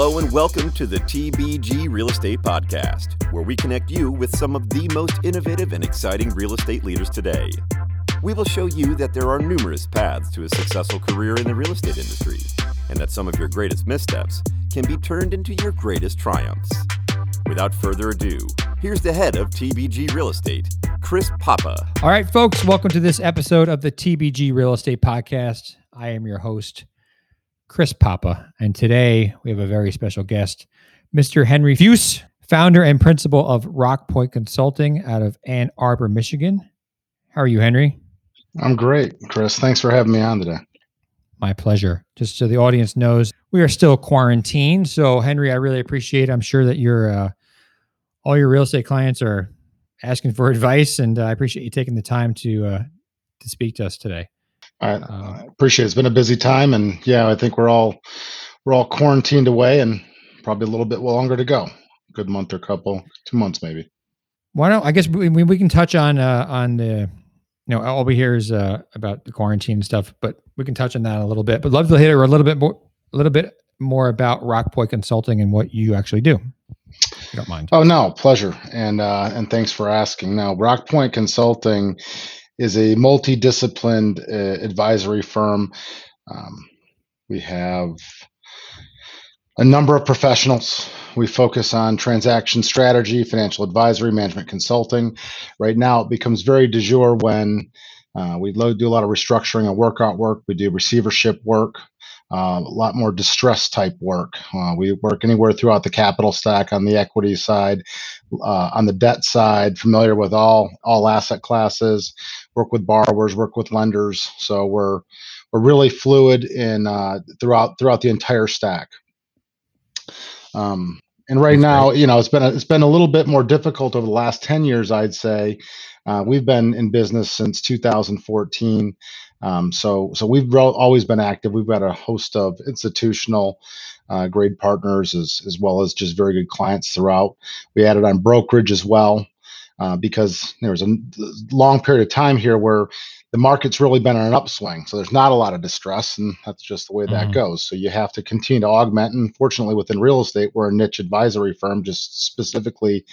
Hello and welcome to the TBG Real Estate Podcast, where we connect you with some of the most innovative and exciting real estate leaders today. We will show you that there are numerous paths to a successful career in the real estate industry, and that some of your greatest missteps can be turned into your greatest triumphs. Without further ado, here's the head of TBG Real Estate, Chris Papa. All right, folks, welcome to this episode of the TBG Real Estate Podcast. I am your host, Chris Papa, and today we have a very special guest, Mr. Henry Fuhs, founder and principal of Rockpointe Consulting out of Ann Arbor, Michigan. How are you, Henry? I'm great, Chris. Thanks for having me on today. My pleasure. Just so the audience knows, we are still quarantined. So, Henry, I really appreciate. It. I'm sure that your uh, all your real estate clients are asking for advice, and uh, I appreciate you taking the time to uh, to speak to us today. I uh, appreciate it. It's been a busy time, and yeah, I think we're all we're all quarantined away, and probably a little bit longer to go. Good month or couple, two months maybe. Why don't I guess we we can touch on uh, on the you know all we hear is uh, about the quarantine stuff, but we can touch on that a little bit. But love to hear a little bit more a little bit more about Rockpointe Consulting and what you actually do. You don't mind. Oh no, pleasure, and uh, and thanks for asking. Now, Rockpointe Consulting is a multidisciplined uh, advisory firm. Um, we have a number of professionals. We focus on transaction strategy, financial advisory, management consulting. Right now, it becomes very de jour when uh, we do a lot of restructuring and workout work. We do receivership work, uh, a lot more distress type work. Uh, we work anywhere throughout the capital stack on the equity side, uh, on the debt side, familiar with all all asset classes work with borrowers, work with lenders. So we're we're really fluid in uh, throughout throughout the entire stack. Um, and right That's now, great. you know, it's been a, it's been a little bit more difficult over the last ten years. I'd say uh, we've been in business since 2014. Um, so so we've always been active. We've got a host of institutional uh, grade partners as as well as just very good clients throughout. We added on brokerage as well uh, because there was a long period of time here where the market's really been on an upswing. So there's not a lot of distress, and that's just the way that mm-hmm. goes. So you have to continue to augment. And fortunately, within real estate, we're a niche advisory firm just specifically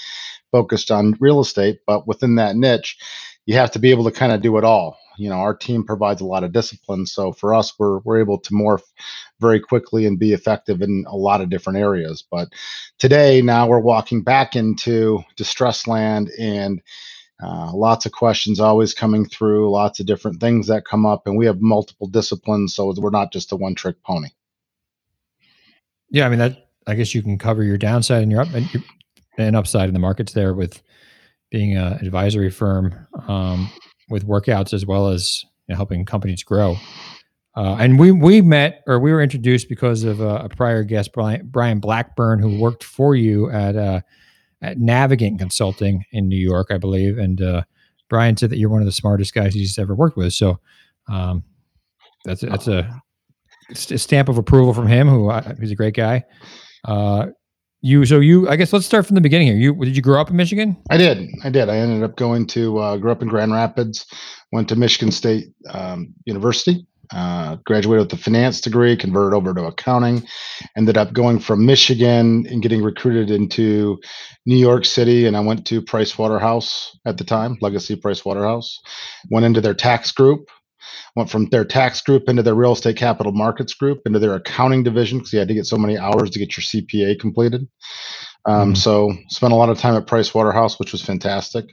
focused on real estate. But within that niche, you have to be able to kind of do it all. You know our team provides a lot of discipline so for us we're we're able to morph very quickly and be effective in a lot of different areas. But today now we're walking back into distress land and uh, lots of questions always coming through lots of different things that come up and we have multiple disciplines so we're not just a one trick pony. Yeah i mean that i guess you can cover your downside and your up and, your, and upside in the markets there with being an advisory firm um, with workouts as well as you know, helping companies grow. Uh, and we we met or we were introduced because of uh, a prior guest, Brian, Brian Blackburn, who worked for you at uh, at Navigant Consulting in New York, I believe. And uh, Brian said that you're one of the smartest guys he's ever worked with. So um, that's that's a, a, stamp of approval from him. Who uh, he's a great guy. You so you I guess let's start from the beginning here. You did you grow up in Michigan? I did. I did. I ended up going to uh, grew up in Grand Rapids, went to Michigan State um, University, uh, graduated with a finance degree, converted over to accounting, ended up going from Michigan and getting recruited into New York City, and I went to Price Waterhouse at the time, Legacy Price Waterhouse. Went into their tax group, went from their tax group into their real estate capital markets group into their accounting division because you had to get so many hours to get your CPA completed. Um, mm So spent a lot of time at Price Waterhouse, which was fantastic.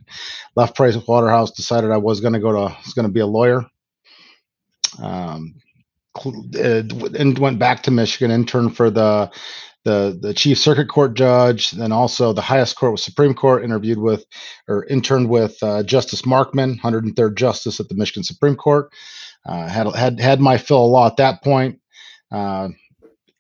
Left Price Waterhouse, decided I was going to go to was going to be a lawyer. Um, uh, and went back to Michigan, interned for the the the chief circuit court judge, then also the highest court was Supreme Court. Interviewed with or interned with uh, Justice Markman, 103rd Justice at the Michigan Supreme Court. Uh, had had had my fill of law at that point, uh,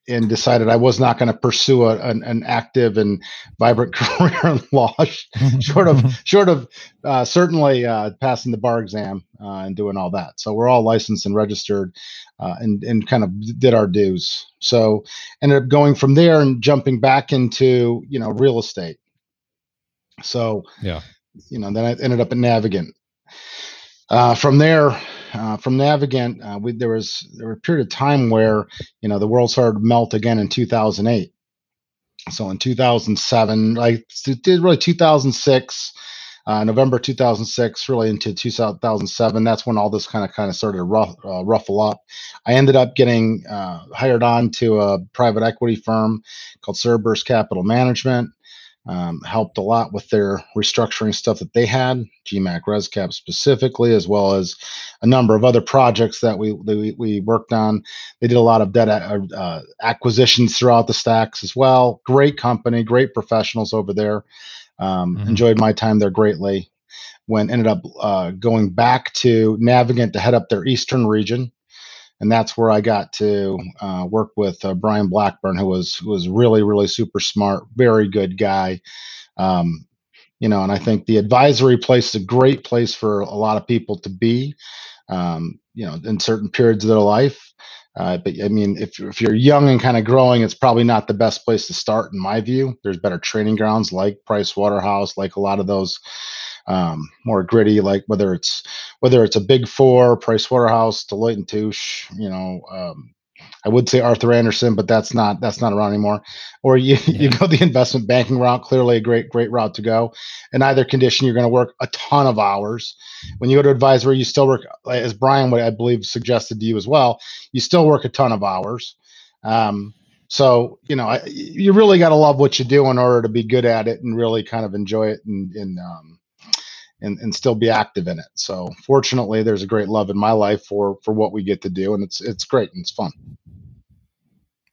and decided I was not going to pursue a, an, an, active and vibrant career in law, short of short of uh, certainly uh, passing the bar exam uh, and doing all that. So we're all licensed and registered, uh, and and kind of did our dues. So ended up going from there and jumping back into you know real estate. So yeah, you know then I ended up at Navigant. Uh, from there, uh, from Navigant, uh, we, there was there was a period of time where you know the world started to melt again in 2008, So in 2007, like did really 2006, uh, November 2006, really into 2007. That's when all this kind of kind of started to rough, uh, ruffle up. I ended up getting uh, hired on to a private equity firm called Cerberus Capital Management um, helped a lot with their restructuring stuff that they had, GMAC ResCap specifically, as well as a number of other projects that we we, we worked on. They did a lot of debt uh, uh, acquisitions throughout the stacks as well. Great company, great professionals over there. Um, mm-hmm. Enjoyed my time there greatly. When ended up uh, going back to Navigant to head up their eastern region, and that's where I got to uh, work with uh, Brian Blackburn, who was who was really really super smart, very good guy. Um, you know, and I think the advisory place is a great place for a lot of people to be. Um, you know, in certain periods of their life. Uh, but I mean, if, if you're young and kind of growing, it's probably not the best place to start, in my view. There's better training grounds like Price Waterhouse, like a lot of those um, more gritty, like whether it's whether it's a Big Four, Price Waterhouse, Deloitte and Touche, you know. Um, I would say Arthur Andersen, but that's not that's not around anymore. Or you yeah. you go the investment banking route, clearly a great great route to go. In either condition, you're going to work a ton of hours. When you go to advisory, you still work as Brian would I believe suggested to you as well. You still work a ton of hours. Um, so you know, I, you really got to love what you do in order to be good at it and really kind of enjoy it and, and um, and, and still be active in it. So fortunately, there's a great love in my life for for what we get to do, and it's it's great and it's fun.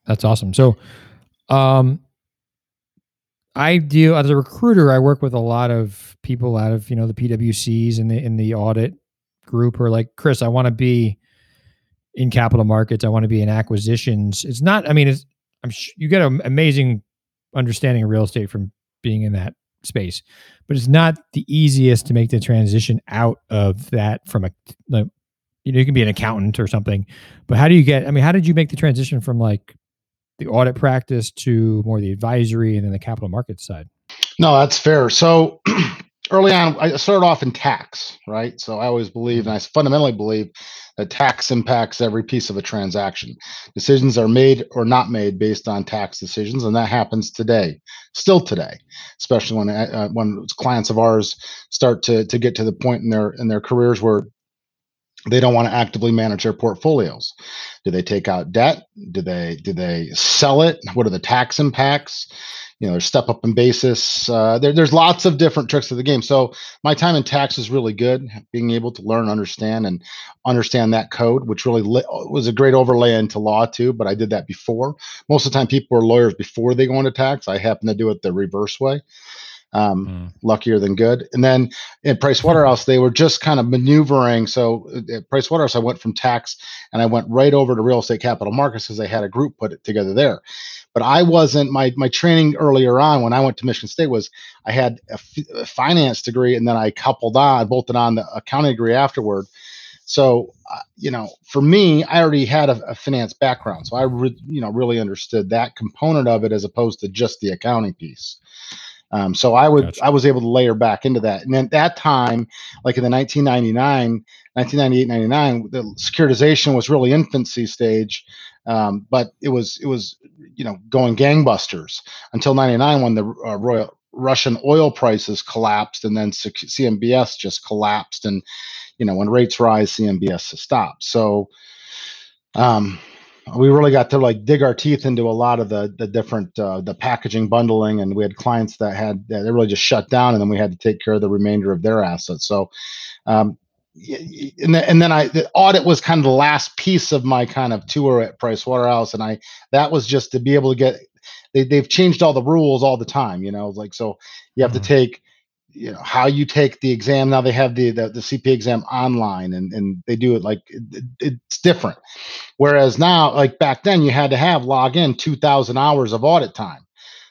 That's awesome. So, um, I deal as a recruiter. I work with a lot of people out of you know the PwCs and the in the audit group are like, Chris, I want to be in capital markets. I want to be in acquisitions. It's not. I mean, it's I'm you get an amazing understanding of real estate from being in that space, but it's not the easiest to make the transition out of that from a like, you know you can be an accountant or something, but how do you get? I mean, how did you make the transition from like the audit practice to more the advisory and then the capital markets side? No, that's fair. So early on, I started off in tax, right? So I always believe, and I fundamentally believe that tax impacts every piece of a transaction. Decisions are made or not made based on tax decisions, and that happens today, still today, especially when uh, uh when clients of ours start to to get to the point in their in their careers where they don't want to actively manage their portfolios. Do they take out debt? Do they do they sell it? What are the tax impacts? You know, there's step up in basis. Uh, there, there's lots of different tricks of the game. So my time in tax was really good, being able to learn, understand, and understand that code, which really li- was a great overlay into law too. But I did that before. Most of the time, people are lawyers before they go into tax. I happen to do it the reverse way. Um, mm. luckier than good. And then in Price Waterhouse, they were just kind of maneuvering. So at Price Waterhouse, I went from tax and I went right over to real estate capital markets because they had a group put it together there. But I wasn't my my training earlier on when I went to Michigan State was I had a, f- a finance degree and then I coupled on bolted on the accounting degree afterward. So uh, you know, for me, I already had a, a finance background, so I re- you know really understood that component of it as opposed to just the accounting piece. Um, so I would gotcha. I was able to layer back into that. And at that time, like in the 1999, 1998, 99, the securitization was really infancy stage. Um, but it was it was you know going gangbusters until 99 when the uh, Royal Russian oil prices collapsed and then CMBS just collapsed and you know when rates rise CMBS stops. So um, we really got to like dig our teeth into a lot of the the different uh, the packaging bundling and we had clients that had that they really just shut down and then we had to take care of the remainder of their assets so um, and, then, and then I the audit was kind of the last piece of my kind of tour at Price Waterhouse and I that was just to be able to get they, they've changed all the rules all the time you know like so you have mm-hmm. to take you know how you take the exam now they have the the, the cpa exam online and and they do it like it, it's different whereas now like back then you had to have log in 2000 hours of audit time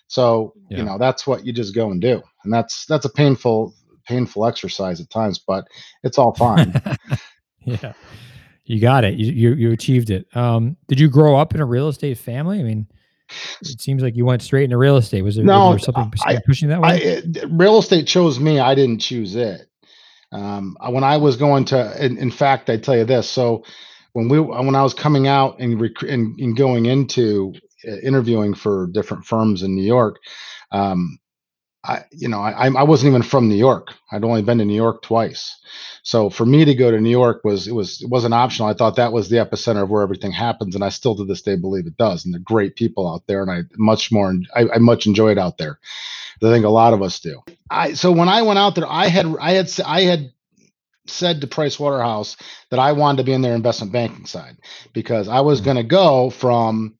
so yeah. you know that's what you just go and do and that's that's a painful painful exercise at times but it's all fine yeah you got it you, you you achieved it um did you grow up in a real estate family i mean it seems like you went straight into real estate. Was there, no, was there something I, pushing that way? I, it, real estate chose me. I didn't choose it. Um, when I was going to, in, in, fact, I tell you this. So when we, when I was coming out and, rec- and, and going into, uh, interviewing for different firms in New York, um, I, you know, I, I wasn't even from New York. I'd only been to New York twice. So for me to go to New York was it was it wasn't optional. I thought that was the epicenter of where everything happens, and I still to this day believe it does. And they're great people out there, and I much more I, I much enjoy it out there. I think a lot of us do. I so when I went out there, I had I had I had said to Price Waterhouse that I wanted to be in their investment banking side because I was mm. going to go from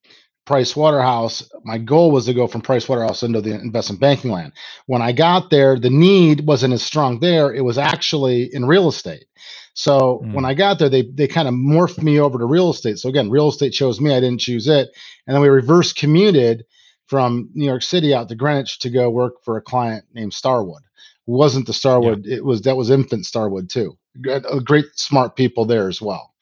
Price Waterhouse, my goal was to go from Price Waterhouse into the investment banking land. When I got there, the need wasn't as strong there. It was actually in real estate. So mm. when I got there, they they kind of morphed me over to real estate. So again, real estate chose me. I didn't choose it. And then we reverse commuted from New York City out to Greenwich to go work for a client named Starwood. It wasn't the Starwood, yeah. it was that was infant Starwood too. Great smart people there as well.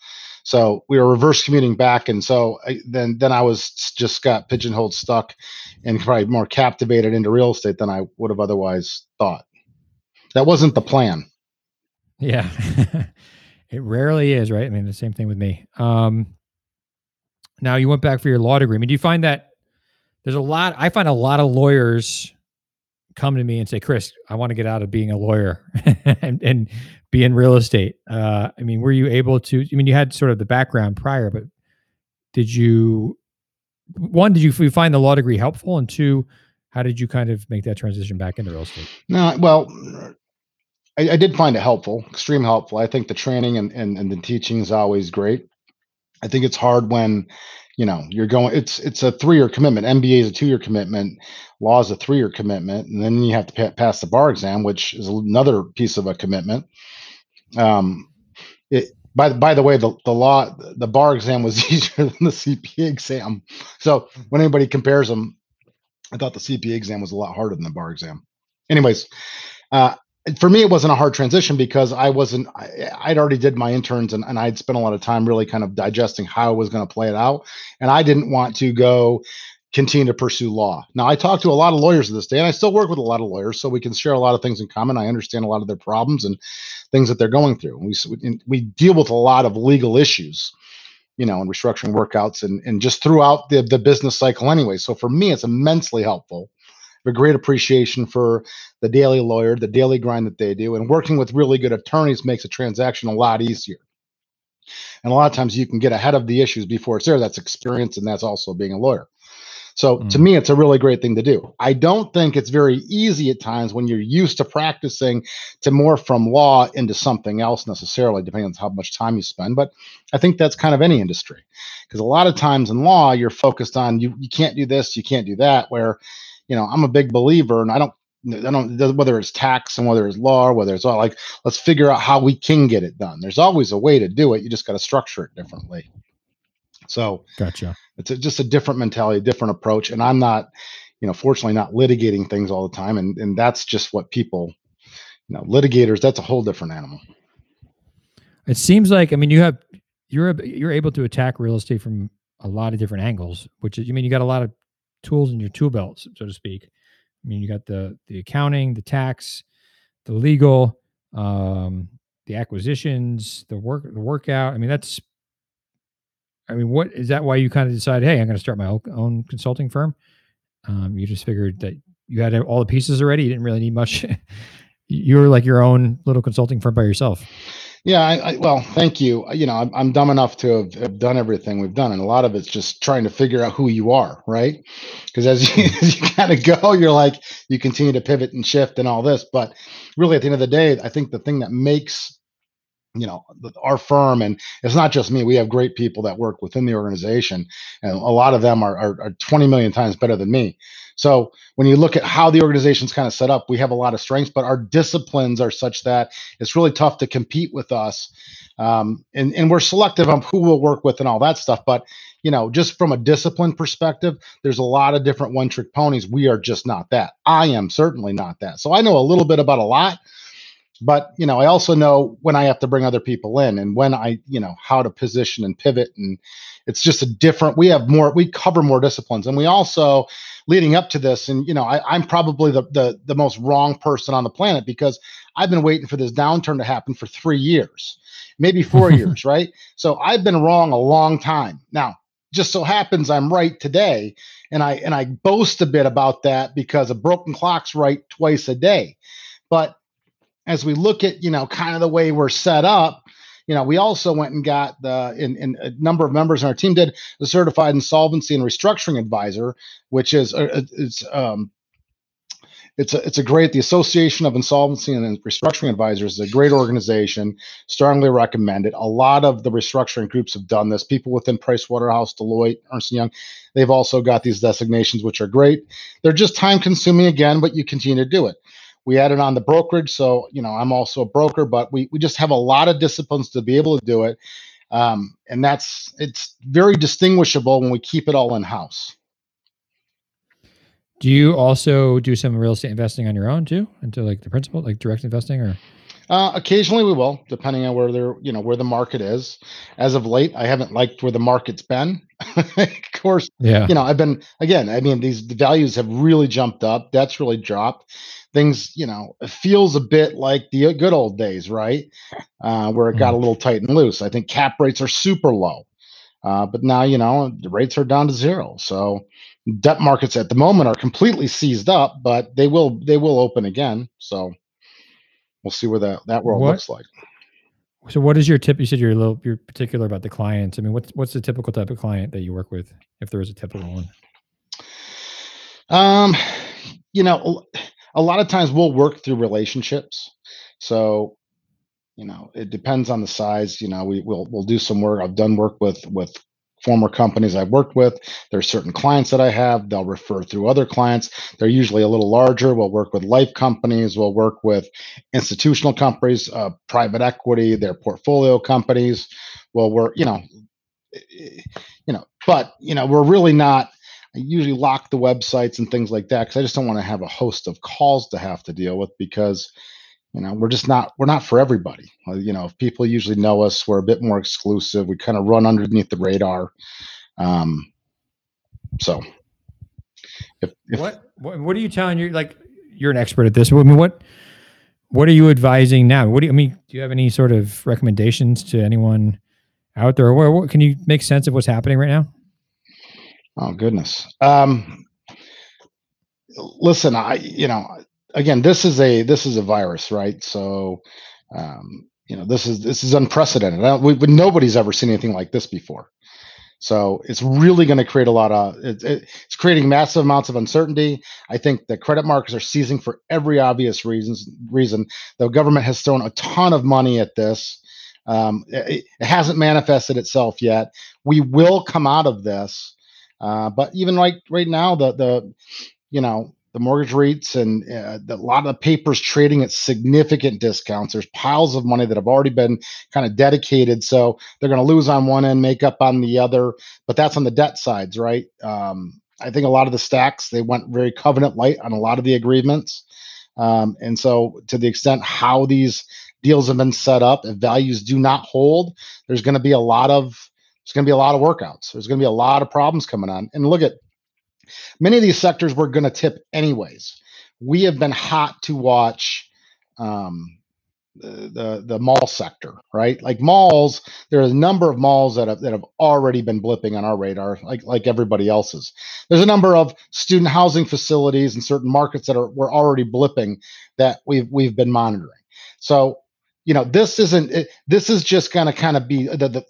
So we were reverse commuting back, and so I, then then I was just got pigeonholed, stuck, and probably more captivated into real estate than I would have otherwise thought. That wasn't the plan. Yeah, it rarely is, right? I mean, the same thing with me. Um, now you went back for your law degree. I mean, do you find that there's a lot? I find a lot of lawyers come to me and say, Chris, I want to get out of being a lawyer and, and be in real estate. Uh, I mean, were you able to? I mean, you had sort of the background prior, but did you? One, did you find the law degree helpful, and two, how did you kind of make that transition back into real estate? No, well, I, I did find it helpful, extreme helpful. I think the training and, and, and the teaching is always great. I think it's hard when you know you're going it's it's a three year commitment mba is a two year commitment law is a three year commitment and then you have to pa- pass the bar exam which is another piece of a commitment um it by, by the way the, the law the bar exam was easier than the cpa exam so when anybody compares them i thought the cpa exam was a lot harder than the bar exam anyways uh, for me, it wasn't a hard transition because I wasn't, I, would already did my interns and, and I'd spent a lot of time really kind of digesting how I was going to play it out. And I didn't want to go continue to pursue law. Now, I talk to a lot of lawyers of this day and I still work with a lot of lawyers, so we can share a lot of things in common. I understand a lot of their problems and things that they're going through. We, we deal with a lot of legal issues you know, and restructuring workouts and, and just throughout the, the business cycle anyway. So for me, it's immensely helpful a great appreciation for the daily lawyer, the daily grind that they do, and working with really good attorneys makes a transaction a lot easier. And a lot of times you can get ahead of the issues before it's there. That's experience, and that's also being a lawyer. So mm. to me, it's a really great thing to do. I don't think it's very easy at times when you're used to practicing to more from law into something else necessarily, depending on how much time you spend. But I think that's kind of any industry because a lot of times in law, you're focused on you, you can't do this, you can't do that, where you know, I'm a big believer, and I don't, I don't, whether it's tax and whether it's law, or whether it's all like, let's figure out how we can get it done. There's always a way to do it. You just got to structure it differently. So, gotcha. It's a, just a different mentality, different approach, and I'm not, you know, fortunately not litigating things all the time, and and that's just what people, you know, litigators. That's a whole different animal. It seems like I mean you have you're you're able to attack real estate from a lot of different angles, which is, you mean, you got a lot of tools in your tool belt, so to speak. I mean, you got the the accounting, the tax, the legal, um, the acquisitions, the work, the workout. I mean, that's. I mean, what is that? Why you kind of decide, hey, I'm going to start my own consulting firm? Um, you just figured that you had all the pieces already. You didn't really need much. you were like your own little consulting firm by yourself. Yeah, I, I, well, thank you. You know, I'm, I'm dumb enough to have, have, done everything we've done, and a lot of it's just trying to figure out who you are, right? Because as you, as you kind of go, you're like you continue to pivot and shift and all this, but really at the end of the day, I think the thing that makes you know our firm and it's not just me we have great people that work within the organization and a lot of them are, are, are 20 million times better than me so when you look at how the organization's kind of set up, we have a lot of strengths, but our disciplines are such that it's really tough to compete with us. Um, and, and we're selective on who we'll work with and all that stuff. But you know, just from a discipline perspective, there's a lot of different one trick ponies. We are just not that. I am certainly not that. So I know a little bit about a lot, but you know, I also know when I have to bring other people in and when I, you know, how to position and pivot. And it's just a different, we have more, we cover more disciplines. And we also, leading up to this, and you know, I, I'm probably the, the the most wrong person on the planet because I've been waiting for this downturn to happen for three years, maybe four years, right? So I've been wrong a long time. Now, just so happens I'm right today, and I and I boast a bit about that because a broken clock's right twice a day. But as we look at you know kind of the way we're set up, you know, we also went and got the in, in a number of members on our team did the certified insolvency and restructuring advisor, which is uh, it's um, it's a it's a great the Association of Insolvency and Restructuring Advisors is a great organization. Strongly recommend it. A lot of the restructuring groups have done this. People within Pricewaterhouse, Deloitte, Ernst Young, they've also got these designations, which are great. They're just time consuming again, but you continue to do it. We added on the brokerage, so you know I'm also a broker, but we we just have a lot of disciplines to be able to do it, um, and that's it's very distinguishable when we keep it all in house. Do you also do some real estate investing on your own too, into like the principal, like direct investing, or? Uh, occasionally we will, depending on where they're, you know, where the market is. As of late, I haven't liked where the market's been. of course, yeah. You know, I've been again. I mean, these the values have really jumped up. That's really dropped. Things, you know, it feels a bit like the good old days, right? Uh, where it got mm. a little tight and loose. I think cap rates are super low, uh, but now you know the rates are down to zero. So debt markets at the moment are completely seized up, but they will they will open again. So we'll see where that that world what, looks like. So, what is your tip? You said you're a little you're particular about the clients. I mean, what's what's the typical type of client that you work with, if there is a typical one? Um, you know, a lot of times we'll work through relationships. So, you know, it depends on the size. You know, we will we'll do some work. I've done work with with former companies I've worked with. There's certain clients that I have. They'll refer through other clients. They're usually a little larger. We'll work with life companies. We'll work with institutional companies, uh, private equity, their portfolio companies. Well, work, you know, you know, but you know, we're really not. I usually lock the websites and things like that because I just don't want to have a host of calls to have to deal with because you know we're just not we're not for everybody. Uh, you know if people usually know us we're a bit more exclusive. We kind of run underneath the radar. Um so if, if what, what what are you telling you like you're an expert at this. I mean what what are you advising now? What do you I mean do you have any sort of recommendations to anyone out there? Or what, can you make sense of what's happening right now? Oh goodness. Um listen i you know again, this is a this is a virus, right? So, um, you know, this is this is unprecedented. We, nobody's ever seen anything like this before. So it's really going to create a lot of it, it, it's creating massive amounts of uncertainty. I think the credit markets are seizing for every obvious reasons. Reason the government has thrown a ton of money at this. Um, it, it, hasn't manifested itself yet. We will come out of this, uh, but even right right now, the the you know the mortgage rates and uh, the, a lot of the papers trading at significant discounts. There's piles of money that have already been kind of dedicated, so they're going to lose on one end, make up on the other. But that's on the debt sides, right? Um, I think a lot of the stacks they went very covenant light on a lot of the agreements, um, and so to the extent how these deals have been set up, if values do not hold, there's going to be a lot of there's going to be a lot of workouts. There's going to be a lot of problems coming on. And look at Many of these sectors we're going to tip anyways. We have been hot to watch um, the, the, the mall sector, right? Like malls, there are a number of malls that have that have already been blipping on our radar, like like everybody else's. There's a number of student housing facilities in certain markets that are we're already blipping that we've we've been monitoring. So you know this isn't this is just going to kind of be the, the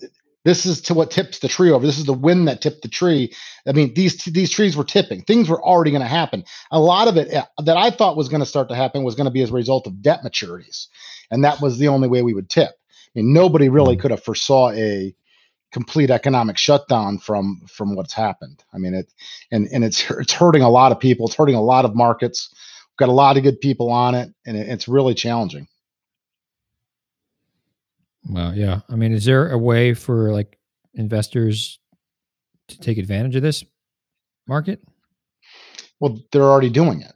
this is to what tips the tree over. This is the wind that tipped the tree. I mean, these these trees were tipping. Things were already going to happen. A lot of it uh, that I thought was going to start to happen was going to be as a result of debt maturities, and that was the only way we would tip. I mean, nobody really mm. could have foresaw a complete economic shutdown from from what's happened. I mean, it and and it's it's hurting a lot of people. It's hurting a lot of markets. We've got a lot of good people on it, and it, it's really challenging. Well, yeah. I mean, is there a way for like investors to take advantage of this market? Well, they're already doing it.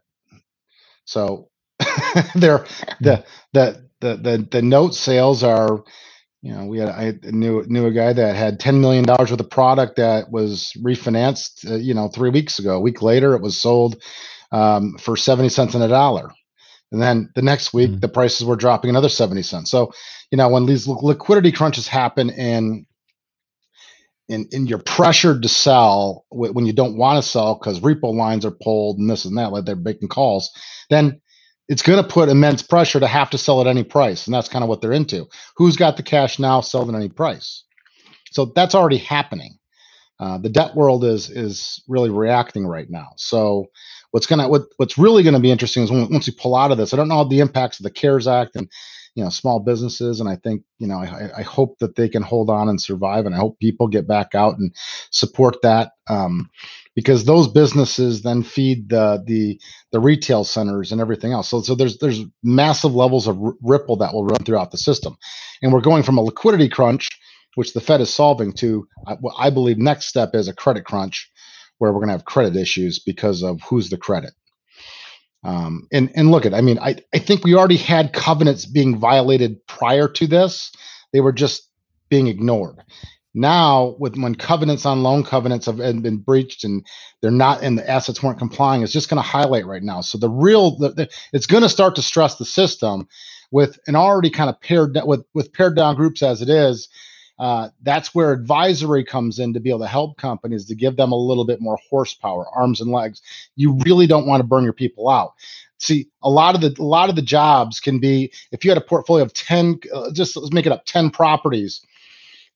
So they're hmm. the, the the the the note sales are you know we had i knew knew a guy that had 10 million dollars worth of product that was refinanced uh, you know three weeks ago a week later it was sold um, for 70 cents on a dollar and then the next week, mm. the prices were dropping another 70 cents. So, you know, when these liquidity crunches happen in and, and you're pressured to sell when you don't want to sell because repo lines are pulled and this and that, like they're making calls, then it's going to put immense pressure to have to sell at any price. And that's kind of what they're into. Who's got the cash now, sell at any price. So that's already happening. Uh, the debt world is is really reacting right now. So what's gonna what what's really to be interesting is when, once we pull out of this. I don't know the impacts of the CARES Act and you know small businesses, and I think you know I, I hope that they can hold on and survive, and I hope people get back out and support that. Um, because those businesses then feed the the the retail centers and everything else. So so there's there's massive levels of r- ripple that will run throughout the system, and we're going from a liquidity crunch which the Fed is solving, to uh, what I believe next step is a credit crunch, where we're going to have credit issues because of who's the credit. Um, and and look at, I mean, I I think we already had covenants being violated prior to this; they were just being ignored. Now, with when covenants on loan covenants have been breached and they're not and the assets weren't complying, it's just going to highlight right now. So the real, the, the, it's going to start to stress the system with an already kind of paired with with pared down groups as it is uh, that's where advisory comes in to be able to help companies to give them a little bit more horsepower, arms and legs. You really don't want to burn your people out. See, a lot of the a lot of the jobs can be if you had a portfolio of ten, uh, just let's make it up, ten properties.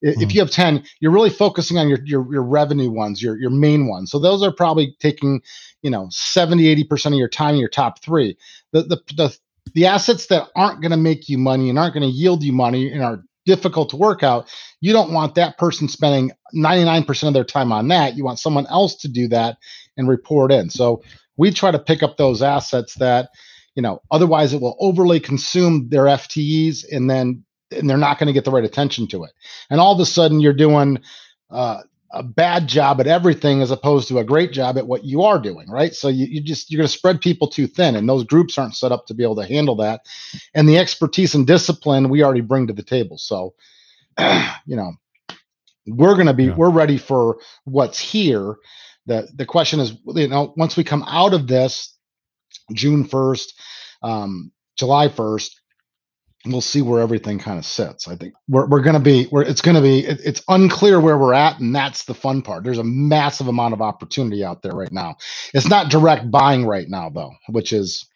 If mm. you have 10, you're really focusing on your, your your revenue ones, your your main ones. So those are probably taking, you know, 70, 80% of your time in your top three. The the the the assets that aren't going to make you money and aren't going to yield you money and are difficult to work out, you don't want that person spending 99% of their time on that. You want someone else to do that and report in. So we try to pick up those assets that, you know, otherwise it will overly consume their FTEs and then and they're not going to get the right attention to it. And all of a sudden you're doing uh, a bad job at everything as opposed to a great job at what you are doing, right? So you, you just you're going to spread people too thin, and those groups aren't set up to be able to handle that. And the expertise and discipline we already bring to the table. So, you know, we're going to be yeah. we're ready for what's here. the The question is, you know, once we come out of this, June first, um, July first, we'll see where everything kind of sits. I think we're, we're going to be where it's going to be. It, it's unclear where we're at, and that's the fun part. There's a massive amount of opportunity out there right now. It's not direct buying right now, though, which is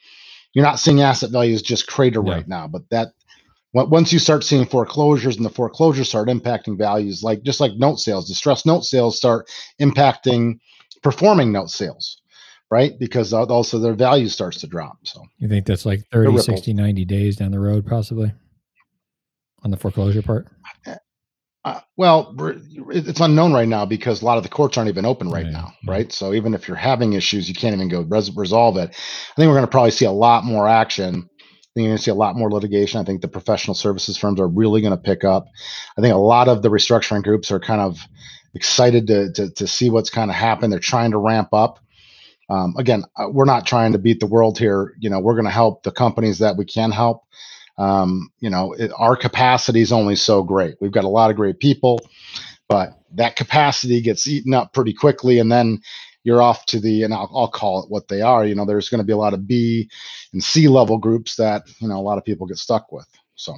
you're not seeing asset values just crater yeah. right now. But that once you start seeing foreclosures and the foreclosures start impacting values, like just like note sales, distressed note sales start impacting performing note sales right? Because also their value starts to drop. So you think that's like 30, 60, 90 days down the road, possibly on the foreclosure part? Uh, uh well, it's unknown right now because a lot of the courts aren't even open right, right now, right? So even if you're having issues, you can't even go res- resolve it. I think we're going to probably see a lot more action. I think you're going to see a lot more litigation. I think the professional services firms are really going to pick up. I think a lot of the restructuring groups are kind of excited to, to, to see what's kind of happened. They're trying to ramp up um, again, uh, we're not trying to beat the world here. You know, we're going to help the companies that we can help. Um, you know, it, our capacity is only so great. We've got a lot of great people, but that capacity gets eaten up pretty quickly, and then you're off to the and I'll, I'll call it what they are. You know, there's going to be a lot of B and C level groups that you know a lot of people get stuck with. So.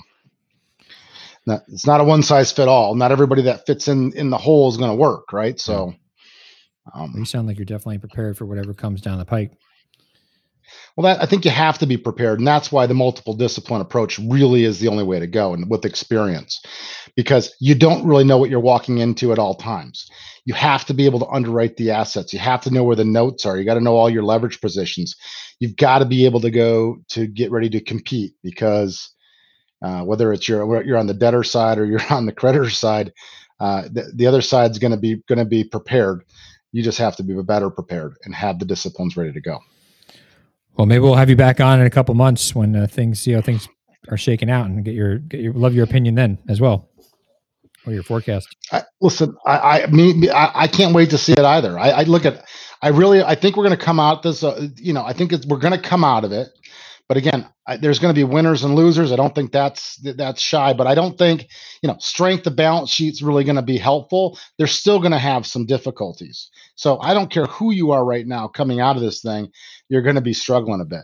it's not a one size fit all. Not everybody that fits in in the hole is going to work, right? So, um, you sound like you're definitely prepared for whatever comes down the pike. Well, that I think you have to be prepared, and that's why the multiple discipline approach really is the only way to go, and with experience, because you don't really know what you're walking into at all times. You have to be able to underwrite the assets. You have to know where the notes are. You got to know all your leverage positions. You've got to be able to go to get ready to compete because uh, whether it's you're you're on the debtor side or you're on the creditor side, uh, the, the other side's going to be going to be prepared you just have to be better prepared and have the disciplines ready to go. Well, maybe we'll have you back on in a couple months when uh, things see how things are shaking out and get your get your love your opinion then as well or your forecast. I, listen, I I mean I, I, can't wait to see it either. I, I look at I really I think we're going to come out this uh, you know I think it's, we're going to come out of it. But again, I, there's going to be winners and losers. I don't think that's that's shy, but I don't think you know strength of balance sheets really going to be helpful. They're still going to have some difficulties. So I don't care who you are right now coming out of this thing, you're going to be struggling a bit.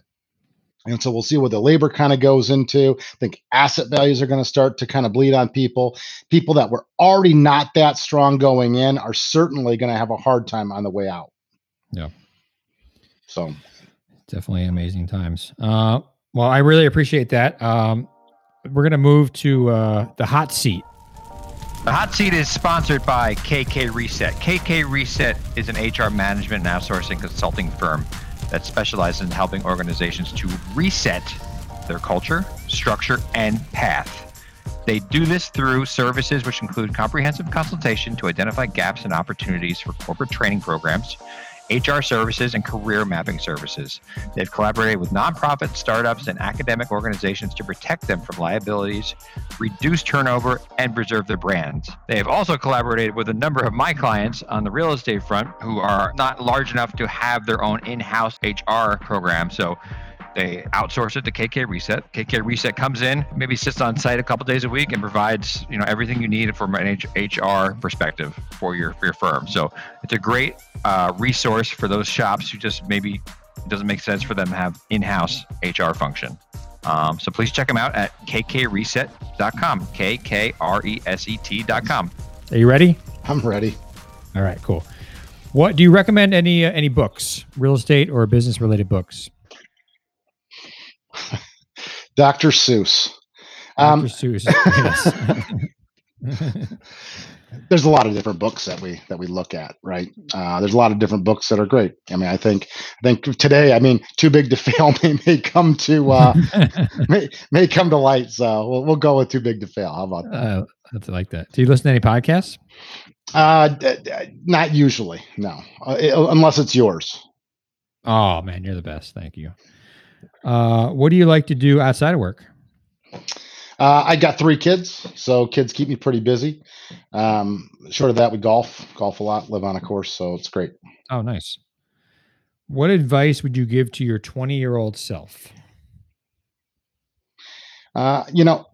And so we'll see what the labor kind of goes into. I think asset values are going to start to kind of bleed on people. People that were already not that strong going in are certainly going to have a hard time on the way out. Yeah. So definitely amazing times. Uh, well, I really appreciate that. Um, we're going to move to uh, the hot seat. The hot seat is sponsored by KK Reset. KK Reset is an HR management and outsourcing consulting firm that specializes in helping organizations to reset their culture, structure, and path. They do this through services which include comprehensive consultation to identify gaps and opportunities for corporate training programs, HR services, and career mapping services. They've collaborated with nonprofits, startups, and academic organizations to protect them from liabilities, reduce turnover, and preserve their brands. They have also collaborated with a number of my clients on the real estate front who are not large enough to have their own in house HR program. So they outsource it to KK Reset. KK Reset comes in, maybe sits on site a couple days a week, and provides you know everything you need from an HR perspective for your for your firm. So it's a great uh, resource for those shops who just maybe it doesn't make sense for them to have in-house HR function. Um, so please check them out at kkreset.com. K K R E S E T.com. Are you ready? I'm ready. All right, cool. What do you recommend? Any uh, any books, real estate or business related books? Dr. Seuss. Um, Dr. Seuss. there's a lot of different books that we that we look at, right? Uh, there's a lot of different books that are great. I mean, I think I think today, I mean, too big to fail may, may come to uh, may may come to light. So we'll we'll go with too big to fail. How about that? Uh, I like that. Do you listen to any podcasts? Uh, d- d- not usually, no, uh, it, unless it's yours. Oh man, you're the best. Thank you. Uh, what do you like to do outside of work? Uh, I got three kids, so kids keep me pretty busy. Um, short of that, we golf, golf a lot, live on a course, so it's great. Oh, nice. What advice would you give to your 20 year old self? Uh, you know,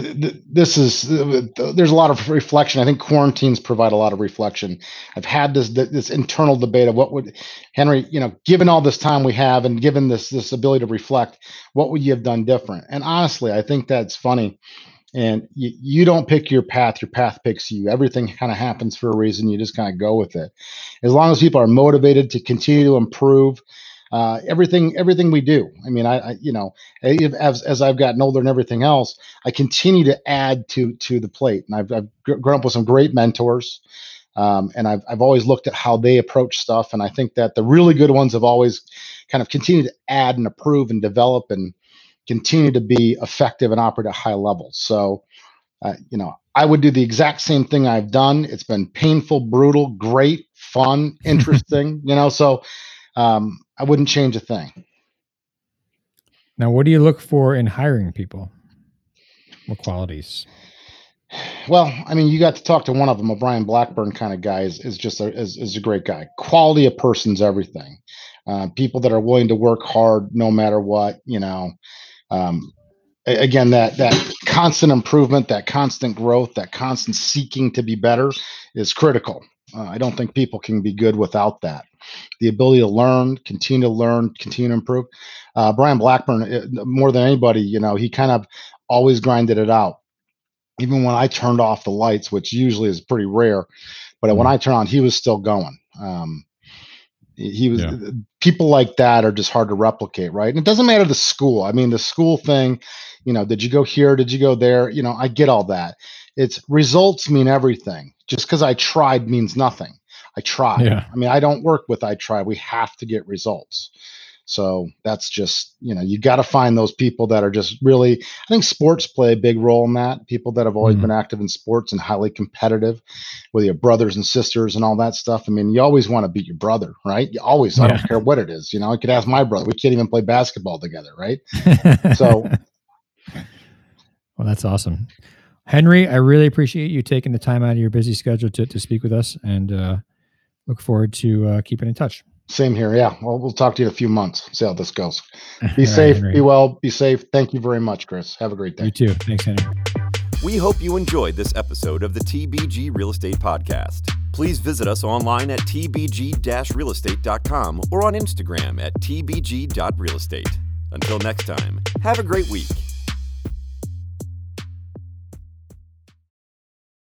this is uh, there's a lot of reflection. I think quarantines provide a lot of reflection. I've had this this internal debate of what would Henry, you know, given all this time we have and given this this ability to reflect, what would you have done different? And honestly, I think that's funny. And you, you don't pick your path; your path picks you. Everything kind of happens for a reason. You just kind of go with it. As long as people are motivated to continue to improve, uh, everything everything we do. I mean, I, I, you know, as as I've gotten older and everything else, I continue to add to to the plate, and I've, I've grown up with some great mentors. Um, and I've, I've always looked at how they approach stuff. And I think that the really good ones have always kind of continued to add and approve and develop and continue to be effective and operate at high levels. So, uh, you know, I would do the exact same thing I've done. It's been painful, brutal, great, fun, interesting, you know, so um, I wouldn't change a thing. Now, what do you look for in hiring people? What qualities? Well, I mean, you got to talk to one of them. A Brian Blackburn kind of guy is, is just a, is, is a great guy. Quality of person's everything. Uh, people that are willing to work hard no matter what. You know, um, again, that that constant improvement, that constant growth, that constant seeking to be better is critical. Uh, I don't think people can be good without that the ability to learn, continue to learn, continue to improve. Uh, Brian Blackburn, uh, more than anybody, you know, he kind of always grinded it out. Even when I turned off the lights, which usually is pretty rare, but when mm-hmm. I turned on, he was still going. Um, he was yeah. people like that are just hard to replicate, right? And it doesn't matter the school. I mean, the school thing, you know, did you go here? Did you go there? You know, I get all that. It's results mean everything. Just because I tried means nothing. I try. Yeah. I mean, I don't work with I try. We have to get results. So that's just, you know, you got to find those people that are just really, I think sports play a big role in that. People that have always mm-hmm. been active in sports and highly competitive with your brothers and sisters and all that stuff. I mean, you always want to beat your brother, right? You always, yeah. I don't care what it is. You know, I could ask my brother. We can't even play basketball together, right? so. Well, that's awesome. Henry, I really appreciate you taking the time out of your busy schedule to, to speak with us. And, uh, look forward to uh, keeping in touch. Same here. Yeah. Well, we'll talk to you in a few months. See how this goes. Be safe. Right, be well. Be safe. Thank you very much, Chris. Have a great day. You too. Thanks, Henry. We hope you enjoyed this episode of the TBG Real Estate Podcast. Please visit us online at tbg realestate.com or on Instagram at tbg.realestate. Until next time, have a great week.